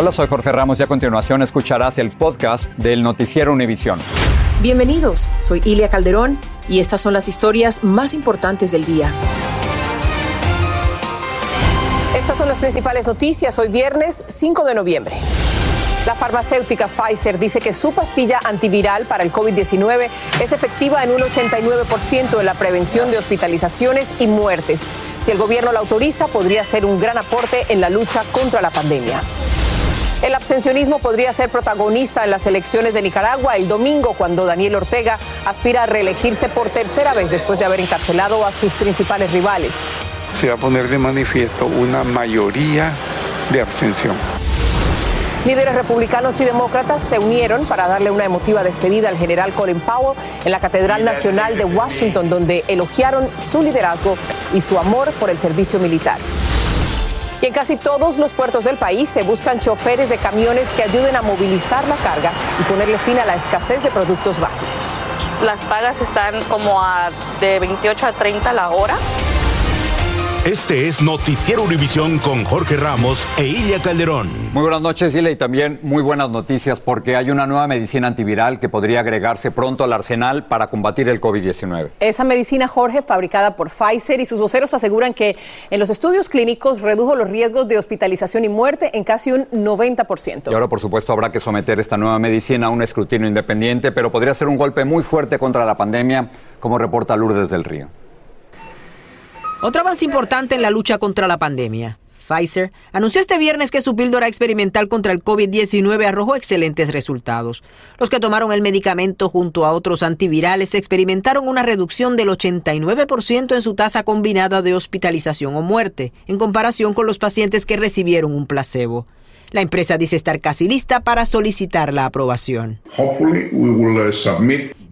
Hola, soy Jorge Ramos y a continuación escucharás el podcast del Noticiero Univisión. Bienvenidos, soy Ilia Calderón y estas son las historias más importantes del día. Estas son las principales noticias hoy viernes 5 de noviembre. La farmacéutica Pfizer dice que su pastilla antiviral para el COVID-19 es efectiva en un 89% en la prevención de hospitalizaciones y muertes. Si el gobierno la autoriza, podría ser un gran aporte en la lucha contra la pandemia. El abstencionismo podría ser protagonista en las elecciones de Nicaragua el domingo cuando Daniel Ortega aspira a reelegirse por tercera vez después de haber encarcelado a sus principales rivales. Se va a poner de manifiesto una mayoría de abstención. Líderes republicanos y demócratas se unieron para darle una emotiva despedida al general Colin Powell en la Catedral Nacional de Washington, donde elogiaron su liderazgo y su amor por el servicio militar. Y en casi todos los puertos del país se buscan choferes de camiones que ayuden a movilizar la carga y ponerle fin a la escasez de productos básicos. Las pagas están como a de 28 a 30 la hora. Este es Noticiero Univisión con Jorge Ramos e Ilia Calderón. Muy buenas noches, Ilia, y también muy buenas noticias porque hay una nueva medicina antiviral que podría agregarse pronto al arsenal para combatir el COVID-19. Esa medicina, Jorge, fabricada por Pfizer y sus voceros aseguran que en los estudios clínicos redujo los riesgos de hospitalización y muerte en casi un 90%. Y ahora, por supuesto, habrá que someter esta nueva medicina a un escrutinio independiente, pero podría ser un golpe muy fuerte contra la pandemia, como reporta Lourdes del Río. Otro avance importante en la lucha contra la pandemia. Pfizer anunció este viernes que su píldora experimental contra el COVID-19 arrojó excelentes resultados. Los que tomaron el medicamento junto a otros antivirales experimentaron una reducción del 89% en su tasa combinada de hospitalización o muerte, en comparación con los pacientes que recibieron un placebo. La empresa dice estar casi lista para solicitar la aprobación.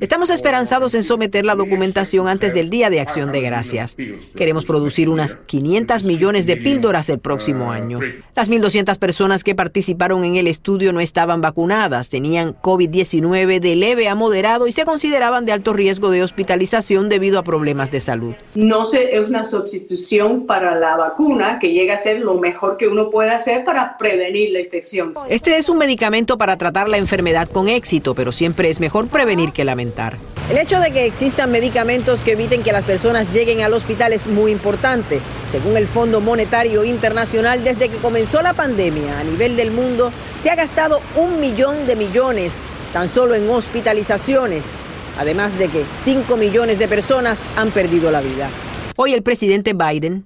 Estamos esperanzados en someter la documentación antes del Día de Acción de Gracias. Queremos producir unas 500 millones de píldoras el próximo año. Las 1.200 personas que participaron en el estudio no estaban vacunadas, tenían COVID-19 de leve a moderado y se consideraban de alto riesgo de hospitalización debido a problemas de salud. No es una sustitución para la vacuna que llega a ser lo mejor que uno puede hacer para prevenir la infección. Este es un medicamento para tratar la enfermedad con éxito, pero siempre es mejor prevenir que lamentar. El hecho de que existan medicamentos que eviten que las personas lleguen al hospital es muy importante. Según el Fondo Monetario Internacional, desde que comenzó la pandemia a nivel del mundo, se ha gastado un millón de millones tan solo en hospitalizaciones, además de que 5 millones de personas han perdido la vida. Hoy el presidente Biden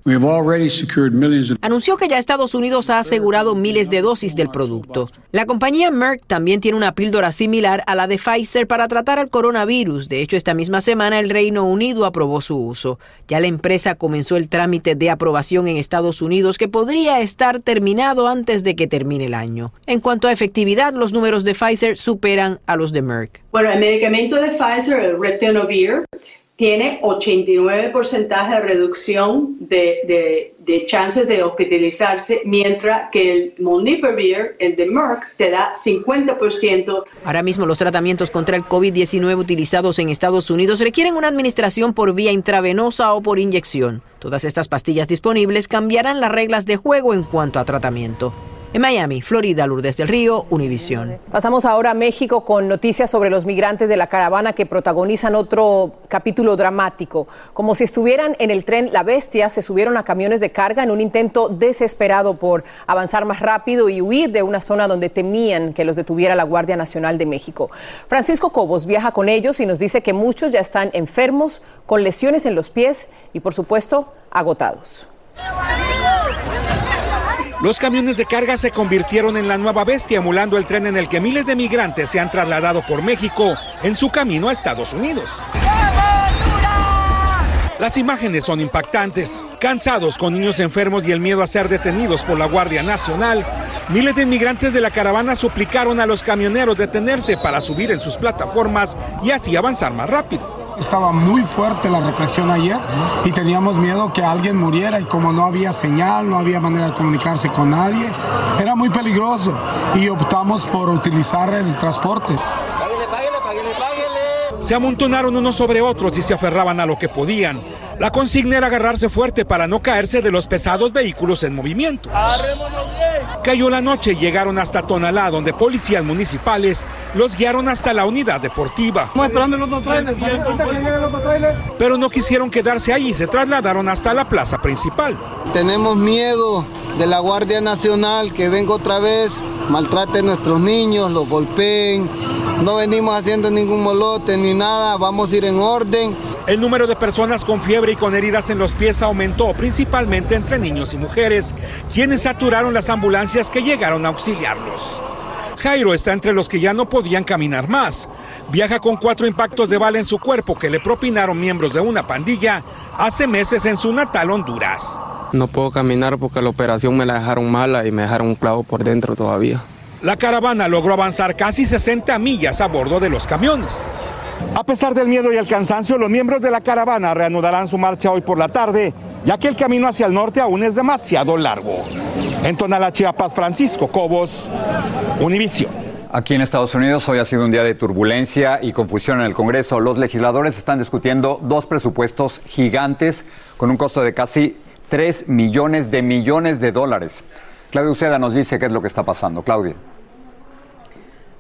anunció que ya Estados Unidos ha asegurado miles de dosis del producto. La compañía Merck también tiene una píldora similar a la de Pfizer para tratar al coronavirus. De hecho, esta misma semana el Reino Unido aprobó su uso. Ya la empresa comenzó el trámite de aprobación en Estados Unidos que podría estar terminado antes de que termine el año. En cuanto a efectividad, los números de Pfizer superan a los de Merck. Bueno, el medicamento de Pfizer, el Retenovir, tiene 89% de reducción de, de, chances de hospitalizarse, mientras que el Molnupiravir, el de Merck, te da 50%. Ahora mismo los tratamientos contra el COVID-19 utilizados en Estados Unidos requieren una administración por vía intravenosa o por inyección. Todas estas pastillas disponibles cambiarán las reglas de juego en cuanto a tratamiento. En Miami, Florida, Lourdes del Río, Univisión. Pasamos ahora a México con noticias sobre los migrantes de la caravana que protagonizan otro capítulo dramático. Como si estuvieran en el tren La Bestia, se subieron a camiones de carga en un intento desesperado por avanzar más rápido y huir de una zona donde temían que los detuviera la Guardia Nacional de México. Francisco Cobos viaja con ellos y nos dice que muchos ya están enfermos, con lesiones en los pies y, por supuesto, agotados. Los camiones de carga se convirtieron en la nueva bestia, emulando el tren en el que miles de migrantes se han trasladado por México en su camino a Estados Unidos. Las imágenes son impactantes. Cansados con niños enfermos y el miedo a ser detenidos por la Guardia Nacional, miles de inmigrantes de la caravana suplicaron a los camioneros detenerse para subir en sus plataformas y así avanzar más rápido. Estaba muy fuerte la represión ayer y teníamos miedo que alguien muriera y como no había señal, no había manera de comunicarse con nadie, era muy peligroso y optamos por utilizar el transporte. Se amontonaron unos sobre otros y se aferraban a lo que podían. La consigna era agarrarse fuerte para no caerse de los pesados vehículos en movimiento. Cayó la noche y llegaron hasta Tonalá, donde policías municipales los guiaron hasta la unidad deportiva. Pero no quisieron quedarse ahí y se trasladaron hasta la plaza principal. Tenemos miedo de la Guardia Nacional que venga otra vez, maltrate a nuestros niños, los golpeen. No venimos haciendo ningún molote ni nada, vamos a ir en orden. El número de personas con fiebre y con heridas en los pies aumentó, principalmente entre niños y mujeres, quienes saturaron las ambulancias que llegaron a auxiliarlos. Jairo está entre los que ya no podían caminar más. Viaja con cuatro impactos de bala en su cuerpo que le propinaron miembros de una pandilla hace meses en su natal Honduras. No puedo caminar porque la operación me la dejaron mala y me dejaron un clavo por dentro todavía. La caravana logró avanzar casi 60 millas a bordo de los camiones. A pesar del miedo y el cansancio, los miembros de la caravana reanudarán su marcha hoy por la tarde, ya que el camino hacia el norte aún es demasiado largo. En Tonalá, Chiapas, Francisco Cobos, Univisión. Aquí en Estados Unidos hoy ha sido un día de turbulencia y confusión en el Congreso. Los legisladores están discutiendo dos presupuestos gigantes con un costo de casi 3 millones de millones de dólares. Claudia Uceda nos dice qué es lo que está pasando. Claudia.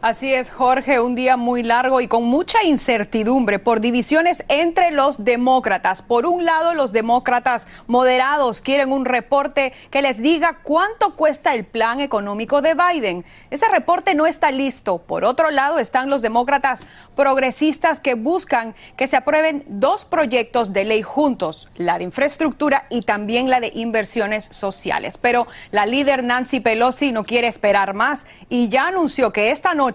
Así es, Jorge, un día muy largo y con mucha incertidumbre por divisiones entre los demócratas. Por un lado, los demócratas moderados quieren un reporte que les diga cuánto cuesta el plan económico de Biden. Ese reporte no está listo. Por otro lado, están los demócratas progresistas que buscan que se aprueben dos proyectos de ley juntos, la de infraestructura y también la de inversiones sociales. Pero la líder Nancy Pelosi no quiere esperar más y ya anunció que esta noche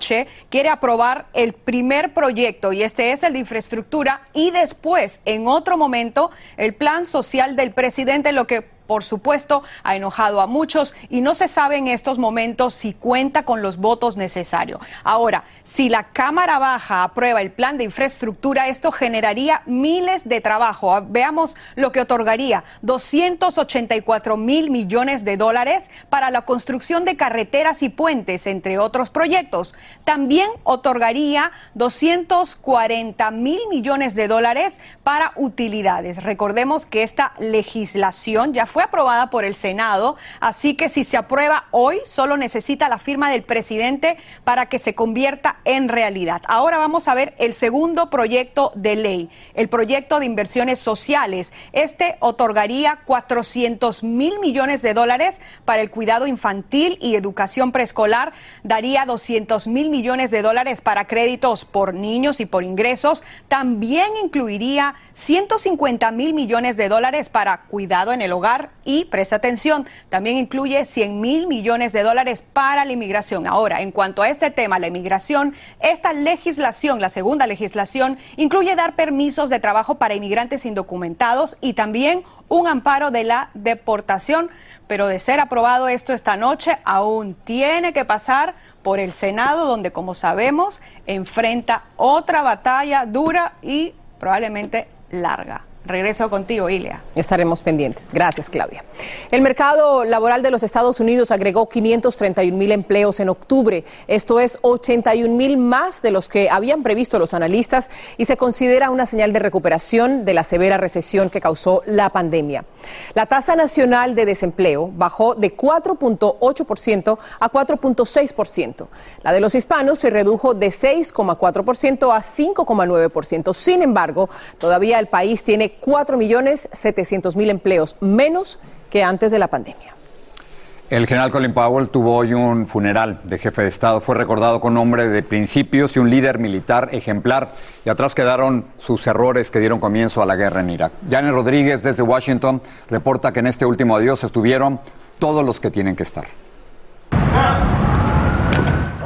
quiere aprobar el primer proyecto y este es el de infraestructura y después, en otro momento, el plan social del presidente, lo que por supuesto, ha enojado a muchos y no se sabe en estos momentos si cuenta con los votos necesarios. Ahora, si la Cámara Baja aprueba el plan de infraestructura, esto generaría miles de trabajo. Ah, veamos lo que otorgaría 284 mil millones de dólares para la construcción de carreteras y puentes, entre otros proyectos. También otorgaría 240 mil millones de dólares para utilidades. Recordemos que esta legislación ya fue fue aprobada por el Senado, así que si se aprueba hoy, solo necesita la firma del presidente para que se convierta en realidad. Ahora vamos a ver el segundo proyecto de ley, el proyecto de inversiones sociales. Este otorgaría 400 mil millones de dólares para el cuidado infantil y educación preescolar, daría 200 mil millones de dólares para créditos por niños y por ingresos, también incluiría 150 mil millones de dólares para cuidado en el hogar y, presta atención, también incluye 100 mil millones de dólares para la inmigración. Ahora, en cuanto a este tema, la inmigración, esta legislación, la segunda legislación, incluye dar permisos de trabajo para inmigrantes indocumentados y también un amparo de la deportación. Pero de ser aprobado esto esta noche, aún tiene que pasar por el Senado, donde, como sabemos, enfrenta otra batalla dura y probablemente larga. Regreso contigo, Ilia. Estaremos pendientes. Gracias, Claudia. El mercado laboral de los Estados Unidos agregó 531 mil empleos en octubre. Esto es 81 mil más de los que habían previsto los analistas y se considera una señal de recuperación de la severa recesión que causó la pandemia. La tasa nacional de desempleo bajó de 4.8% a 4.6%. La de los hispanos se redujo de 6,4% a 5,9%. Sin embargo, todavía el país tiene 4.700.000 empleos, menos que antes de la pandemia. El general Colin Powell tuvo hoy un funeral de jefe de Estado. Fue recordado con nombre de principios y un líder militar ejemplar. Y atrás quedaron sus errores que dieron comienzo a la guerra en Irak. Janet Rodríguez desde Washington reporta que en este último adiós estuvieron todos los que tienen que estar.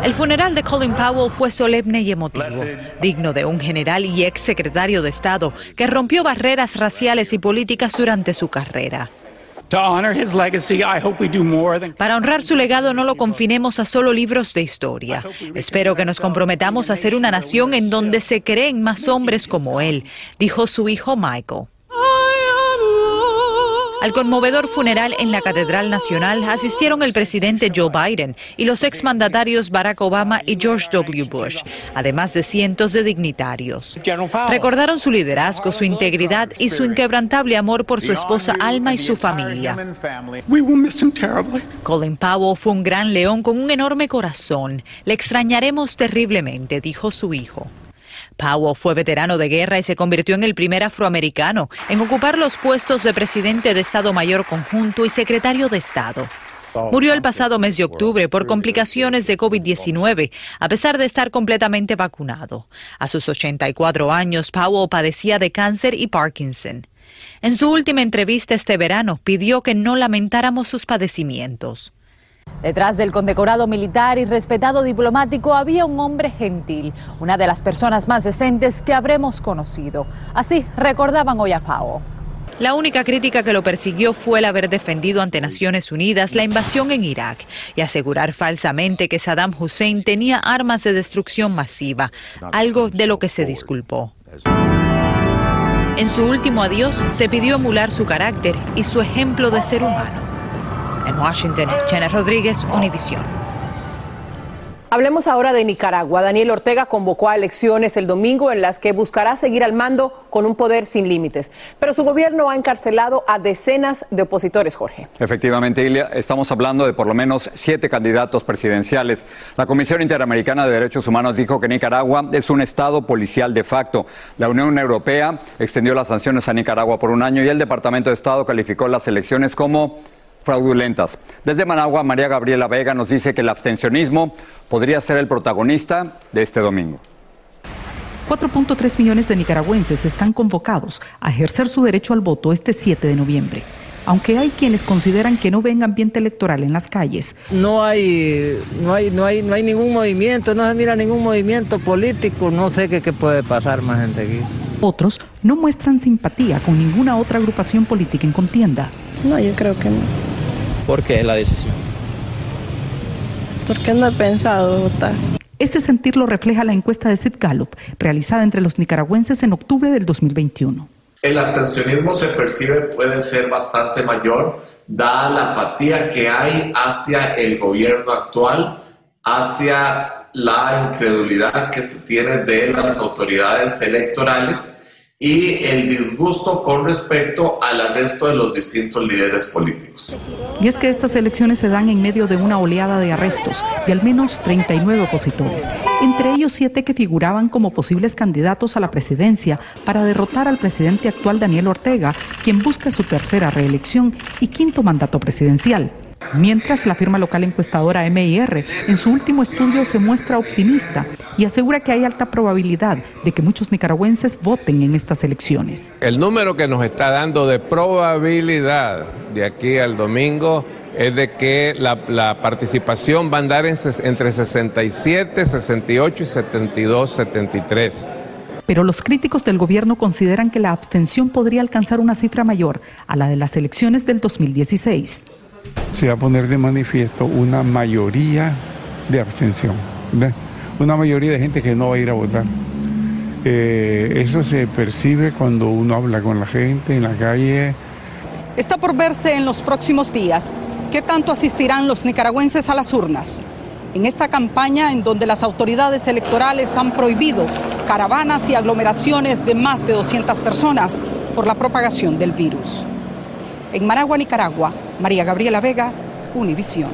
El funeral de Colin Powell fue solemne y emotivo, digno de un general y ex secretario de Estado que rompió barreras raciales y políticas durante su carrera. Para honrar su legado no lo confinemos a solo libros de historia. Espero que nos comprometamos a ser una nación en donde se creen más hombres como él, dijo su hijo Michael. Al conmovedor funeral en la Catedral Nacional asistieron el presidente Joe Biden y los exmandatarios Barack Obama y George W. Bush, además de cientos de dignitarios. Recordaron su liderazgo, su integridad y su inquebrantable amor por su esposa Alma y su familia. Colin Powell fue un gran león con un enorme corazón. Le extrañaremos terriblemente, dijo su hijo. Powell fue veterano de guerra y se convirtió en el primer afroamericano en ocupar los puestos de presidente de Estado Mayor Conjunto y secretario de Estado. Murió el pasado mes de octubre por complicaciones de COVID-19, a pesar de estar completamente vacunado. A sus 84 años, Powell padecía de cáncer y Parkinson. En su última entrevista este verano, pidió que no lamentáramos sus padecimientos. Detrás del condecorado militar y respetado diplomático había un hombre gentil, una de las personas más decentes que habremos conocido. Así recordaban hoy a Pao. La única crítica que lo persiguió fue el haber defendido ante Naciones Unidas la invasión en Irak y asegurar falsamente que Saddam Hussein tenía armas de destrucción masiva, algo de lo que se disculpó. En su último adiós se pidió emular su carácter y su ejemplo de ser humano. En Washington, Jenna Rodríguez, Univisión. Hablemos ahora de Nicaragua. Daniel Ortega convocó a elecciones el domingo en las que buscará seguir al mando con un poder sin límites. Pero su gobierno ha encarcelado a decenas de opositores, Jorge. Efectivamente, Ilia, estamos hablando de por lo menos siete candidatos presidenciales. La Comisión Interamericana de Derechos Humanos dijo que Nicaragua es un estado policial de facto. La Unión Europea extendió las sanciones a Nicaragua por un año y el Departamento de Estado calificó las elecciones como fraudulentas. Desde Managua, María Gabriela Vega nos dice que el abstencionismo podría ser el protagonista de este domingo. 4.3 millones de nicaragüenses están convocados a ejercer su derecho al voto este 7 de noviembre. Aunque hay quienes consideran que no ven ambiente electoral en las calles. No hay, no hay, no hay, no hay ningún movimiento, no se mira ningún movimiento político, no sé qué, qué puede pasar más gente aquí. Otros no muestran simpatía con ninguna otra agrupación política en contienda. No, yo creo que no. ¿Por qué la decisión? Porque no he pensado votar. Ese sentir lo refleja la encuesta de Sid Gallup, realizada entre los nicaragüenses en octubre del 2021. El abstencionismo se percibe puede ser bastante mayor, dada la apatía que hay hacia el gobierno actual, hacia la incredulidad que se tiene de las autoridades electorales y el disgusto con respecto al arresto de los distintos líderes políticos. Y es que estas elecciones se dan en medio de una oleada de arrestos de al menos 39 opositores, entre ellos siete que figuraban como posibles candidatos a la presidencia para derrotar al presidente actual Daniel Ortega, quien busca su tercera reelección y quinto mandato presidencial. Mientras la firma local encuestadora MIR en su último estudio se muestra optimista y asegura que hay alta probabilidad de que muchos nicaragüenses voten en estas elecciones. El número que nos está dando de probabilidad de aquí al domingo es de que la, participación va a andar entre 67, 68 y 72, 73. Pero los críticos del gobierno consideran que la abstención podría alcanzar una cifra mayor a la de las elecciones del 2016 se va a poner de manifiesto una mayoría de abstención, una mayoría de gente que no va a ir a votar. Eh, eso se percibe cuando uno habla con la gente en la calle. Está por verse en los próximos días qué tanto asistirán los nicaragüenses a las urnas. En esta campaña en donde las autoridades electorales han prohibido caravanas y aglomeraciones de más de 200 personas por la propagación del virus. En Managua, Nicaragua, María Gabriela Vega, Univisión.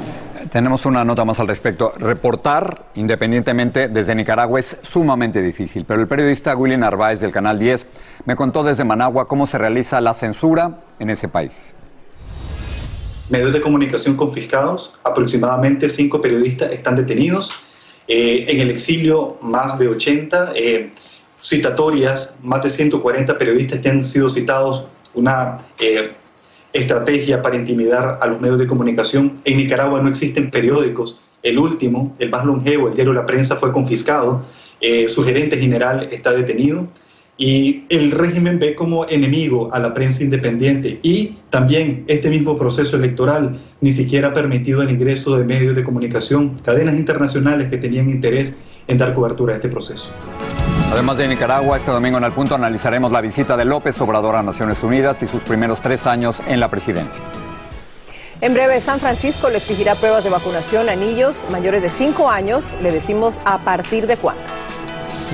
Tenemos una nota más al respecto. Reportar independientemente desde Nicaragua es sumamente difícil, pero el periodista Willy Narváez del Canal 10 me contó desde Managua cómo se realiza la censura en ese país. Medios de comunicación confiscados, aproximadamente cinco periodistas están detenidos. Eh, en el exilio, más de 80 eh, citatorias, más de 140 periodistas que han sido citados. Una eh, estrategia para intimidar a los medios de comunicación. En Nicaragua no existen periódicos el último, el más longevo, el diario La Prensa, fue confiscado, eh, su gerente general está detenido y el régimen ve como enemigo a la prensa independiente y también este mismo proceso electoral ni siquiera ha permitido el ingreso de medios de comunicación, cadenas internacionales que tenían interés en dar cobertura a este proceso. Además de Nicaragua, este domingo en el punto analizaremos la visita de López Obrador a Naciones Unidas y sus primeros tres años en la presidencia. En breve, San Francisco le exigirá pruebas de vacunación a niños mayores de 5 años. Le decimos a partir de cuándo.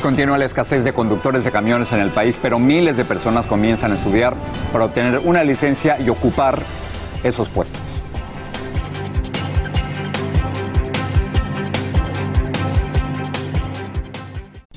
Continúa la escasez de conductores de camiones en el país, pero miles de personas comienzan a estudiar para obtener una licencia y ocupar esos puestos.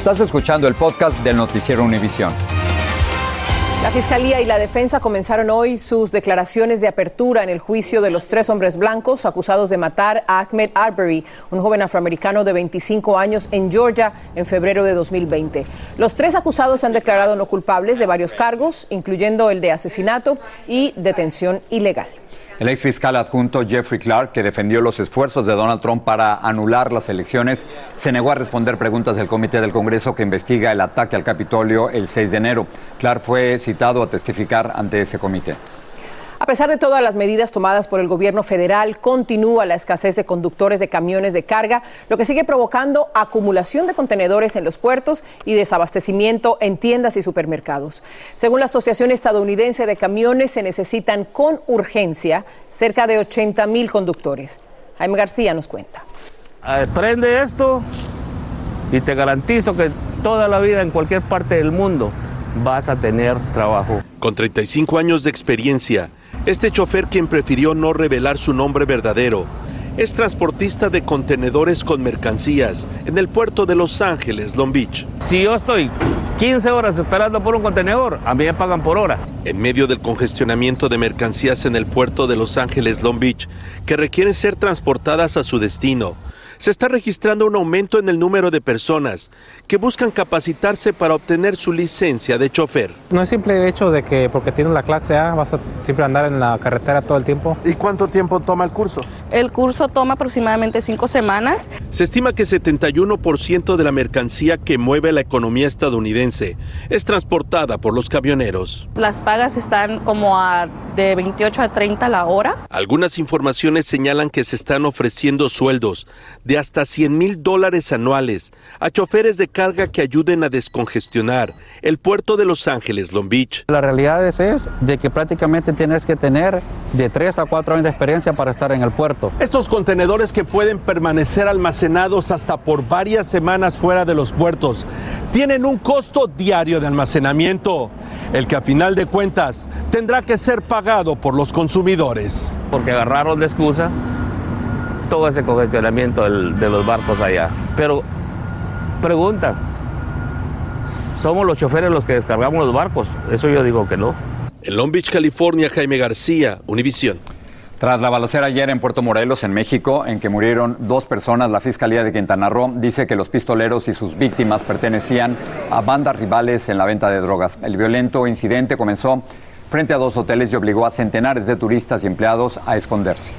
Estás escuchando el podcast del noticiero Univisión. La Fiscalía y la Defensa comenzaron hoy sus declaraciones de apertura en el juicio de los tres hombres blancos acusados de matar a Ahmed Arbery, un joven afroamericano de 25 años en Georgia en febrero de 2020. Los tres acusados se han declarado no culpables de varios cargos, incluyendo el de asesinato y detención ilegal. El ex fiscal adjunto Jeffrey Clark, que defendió los esfuerzos de Donald Trump para anular las elecciones, se negó a responder preguntas del Comité del Congreso que investiga el ataque al Capitolio el 6 de enero. Clark fue citado a testificar ante ese comité. A pesar de todas las medidas tomadas por el gobierno federal, continúa la escasez de conductores de camiones de carga, lo que sigue provocando acumulación de contenedores en los puertos y desabastecimiento en tiendas y supermercados. Según la Asociación Estadounidense de Camiones, se necesitan con urgencia cerca de 80 mil conductores. Jaime García nos cuenta. Prende esto y te garantizo que toda la vida en cualquier parte del mundo vas a tener trabajo. Con 35 años de experiencia, este chofer, quien prefirió no revelar su nombre verdadero, es transportista de contenedores con mercancías en el puerto de Los Ángeles, Long Beach. Si yo estoy 15 horas esperando por un contenedor, a mí me pagan por hora. En medio del congestionamiento de mercancías en el puerto de Los Ángeles, Long Beach, que requieren ser transportadas a su destino, se está registrando un aumento en el número de personas que buscan capacitarse para obtener su licencia de chofer. No es simple hecho de que porque tienes la clase A vas a siempre andar en la carretera todo el tiempo. ¿Y cuánto tiempo toma el curso? El curso toma aproximadamente cinco semanas. Se estima que 71% de la mercancía que mueve la economía estadounidense es transportada por los camioneros. Las pagas están como a de 28 a 30 la hora. Algunas informaciones señalan que se están ofreciendo sueldos de hasta 100 mil dólares anuales a choferes de carga que ayuden a descongestionar el puerto de Los Ángeles, Long Beach. La realidad es, es de que prácticamente tienes que tener de 3 a 4 años de experiencia para estar en el puerto. Estos contenedores que pueden permanecer almacenados hasta por varias semanas fuera de los puertos tienen un costo diario de almacenamiento, el que a final de cuentas tendrá que ser pagado por los consumidores. Porque agarraron de excusa todo ese congestionamiento de los barcos allá. Pero pregunta, ¿somos los choferes los que descargamos los barcos? Eso yo digo que no. En Long Beach, California, Jaime García, Univisión. Tras la balacera ayer en Puerto Morelos, en México, en que murieron dos personas, la Fiscalía de Quintana Roo dice que los pistoleros y sus víctimas pertenecían a bandas rivales en la venta de drogas. El violento incidente comenzó frente a dos hoteles y obligó a centenares de turistas y empleados a esconderse.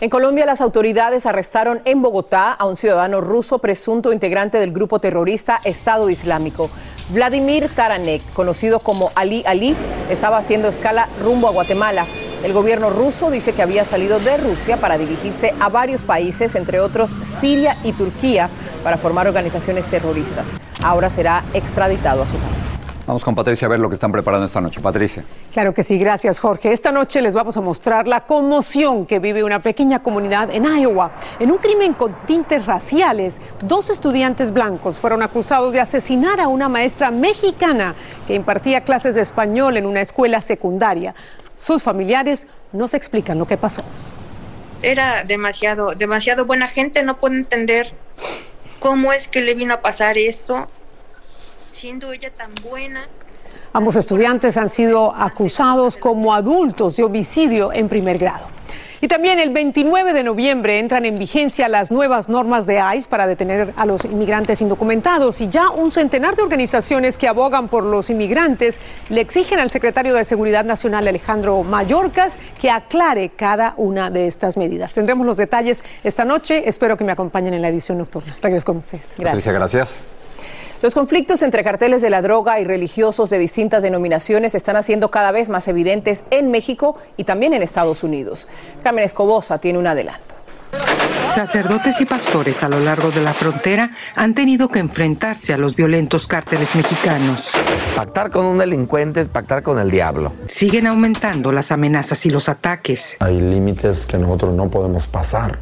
En Colombia, las autoridades arrestaron en Bogotá a un ciudadano ruso presunto integrante del grupo terrorista Estado Islámico. Vladimir Taranek, conocido como Ali Ali, estaba haciendo escala rumbo a Guatemala. El gobierno ruso dice que había salido de Rusia para dirigirse a varios países, entre otros Siria y Turquía, para formar organizaciones terroristas. Ahora será extraditado a su país. Vamos con Patricia a ver lo que están preparando esta noche. Patricia. Claro que sí, gracias Jorge. Esta noche les vamos a mostrar la conmoción que vive una pequeña comunidad en Iowa. En un crimen con tintes raciales, dos estudiantes blancos fueron acusados de asesinar a una maestra mexicana que impartía clases de español en una escuela secundaria. Sus familiares nos explican lo que pasó. era demasiado, demasiado buena gente, no puedo entender cómo es que le vino a pasar esto, siendo ella tan buena. Ambos estudiantes han sido acusados como adultos de homicidio en primer grado. Y también el 29 de noviembre entran en vigencia las nuevas normas de ICE para detener a los inmigrantes indocumentados y ya un centenar de organizaciones que abogan por los inmigrantes le exigen al secretario de Seguridad Nacional Alejandro Mayorkas que aclare cada una de estas medidas. Tendremos los detalles esta noche. Espero que me acompañen en la edición nocturna. Regreso con ustedes. Gracias. Patricia, gracias. Los conflictos entre carteles de la droga y religiosos de distintas denominaciones están haciendo cada vez más evidentes en México y también en Estados Unidos. Carmen Escobosa tiene un adelanto. Sacerdotes y pastores a lo largo de la frontera han tenido que enfrentarse a los violentos cárteles mexicanos. Pactar con un delincuente es pactar con el diablo. Siguen aumentando las amenazas y los ataques. Hay límites que nosotros no podemos pasar.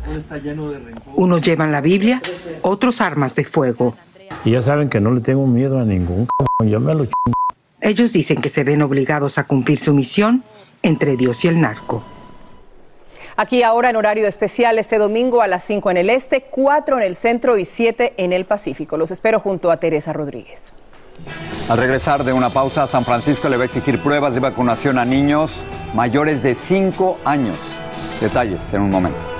Unos llevan la Biblia, otros armas de fuego. Y ya saben que no le tengo miedo a ningún yo me lo Ellos dicen que se ven obligados a cumplir su misión entre Dios y el narco. Aquí ahora en horario especial este domingo a las 5 en el este, 4 en el centro y 7 en el Pacífico. Los espero junto a Teresa Rodríguez. Al regresar de una pausa, San Francisco le va a exigir pruebas de vacunación a niños mayores de 5 años. Detalles en un momento.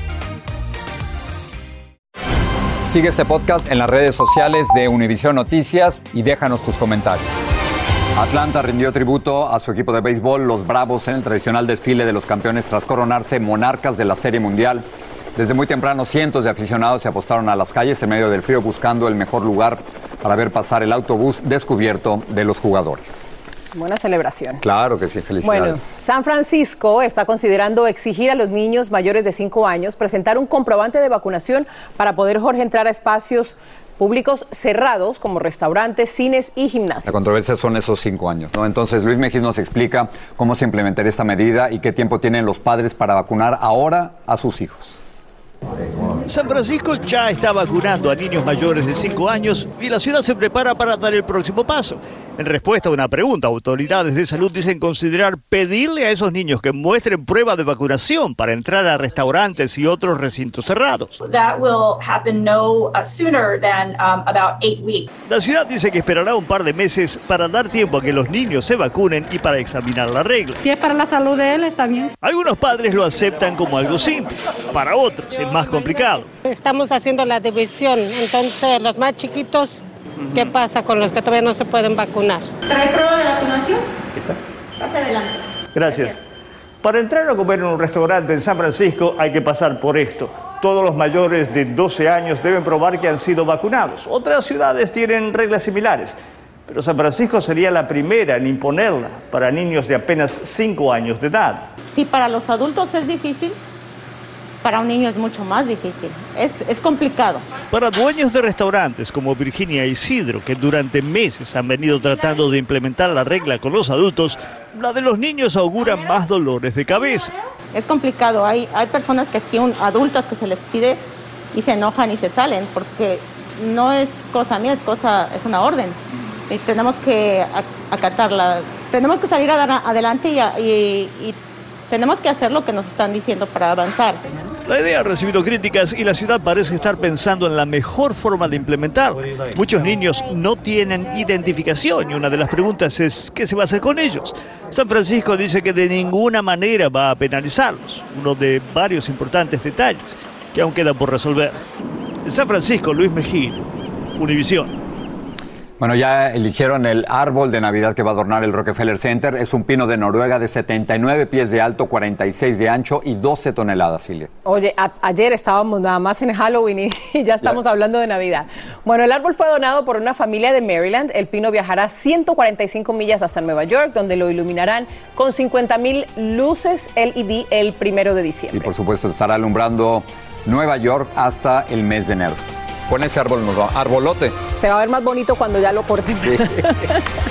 Sigue este podcast en las redes sociales de Univision Noticias y déjanos tus comentarios. Atlanta rindió tributo a su equipo de béisbol, los Bravos, en el tradicional desfile de los campeones tras coronarse monarcas de la Serie Mundial. Desde muy temprano, cientos de aficionados se apostaron a las calles en medio del frío buscando el mejor lugar para ver pasar el autobús descubierto de los jugadores. Buena celebración. Claro que sí, felicidades. Bueno, San Francisco está considerando exigir a los niños mayores de 5 años presentar un comprobante de vacunación para poder, Jorge, entrar a espacios públicos cerrados como restaurantes, cines y gimnasios. La controversia son esos cinco años, ¿no? Entonces, Luis Mejía nos explica cómo se implementaría esta medida y qué tiempo tienen los padres para vacunar ahora a sus hijos. San Francisco ya está vacunando a niños mayores de 5 años y la ciudad se prepara para dar el próximo paso. En respuesta a una pregunta, autoridades de salud dicen considerar pedirle a esos niños que muestren prueba de vacunación para entrar a restaurantes y otros recintos cerrados. La ciudad dice que esperará un par de meses para dar tiempo a que los niños se vacunen y para examinar la regla. Si es para la salud de él, está bien. Algunos padres lo aceptan como algo simple, para otros es más complicado. Estamos haciendo la división, entonces los más chiquitos ¿Qué pasa con los que todavía no se pueden vacunar? ¿Trae prueba de vacunación? Aquí está. Pase adelante. Gracias. Para entrar a comer en un restaurante en San Francisco hay que pasar por esto. Todos los mayores de 12 años deben probar que han sido vacunados. Otras ciudades tienen reglas similares, pero San Francisco sería la primera en imponerla para niños de apenas 5 años de edad. Si para los adultos es difícil, para un niño es mucho más difícil, es, es, complicado. Para dueños de restaurantes como Virginia Isidro, que durante meses han venido tratando de implementar la regla con los adultos, la de los niños augura más dolores de cabeza. Es complicado, hay, hay personas que aquí, un, adultas que se les pide y se enojan y se salen, porque no es cosa mía, es, cosa, es una orden. Y tenemos que acatarla, tenemos que salir adelante y, y, y tenemos que hacer lo que nos están diciendo para avanzar. La idea ha recibido críticas y la ciudad parece estar pensando en la mejor forma de implementar. Muchos niños no tienen identificación y una de las preguntas es ¿qué se va a hacer con ellos? San Francisco dice que de ninguna manera va a penalizarlos, uno de varios importantes detalles que aún quedan por resolver. En San Francisco, Luis Mejía, Univisión. Bueno, ya eligieron el árbol de Navidad que va a adornar el Rockefeller Center. Es un pino de Noruega de 79 pies de alto, 46 de ancho y 12 toneladas, Silvia. Oye, ayer estábamos nada más en Halloween y, ya estamos hablando de Navidad. Bueno, el árbol fue donado por una familia de Maryland. El pino viajará 145 millas hasta Nueva York, donde lo iluminarán con 50 mil luces LED el primero de diciembre. Y por supuesto estará alumbrando Nueva York hasta el mes de enero. Con ese árbol nos va, arbolote. Se va a ver más bonito cuando ya lo corten.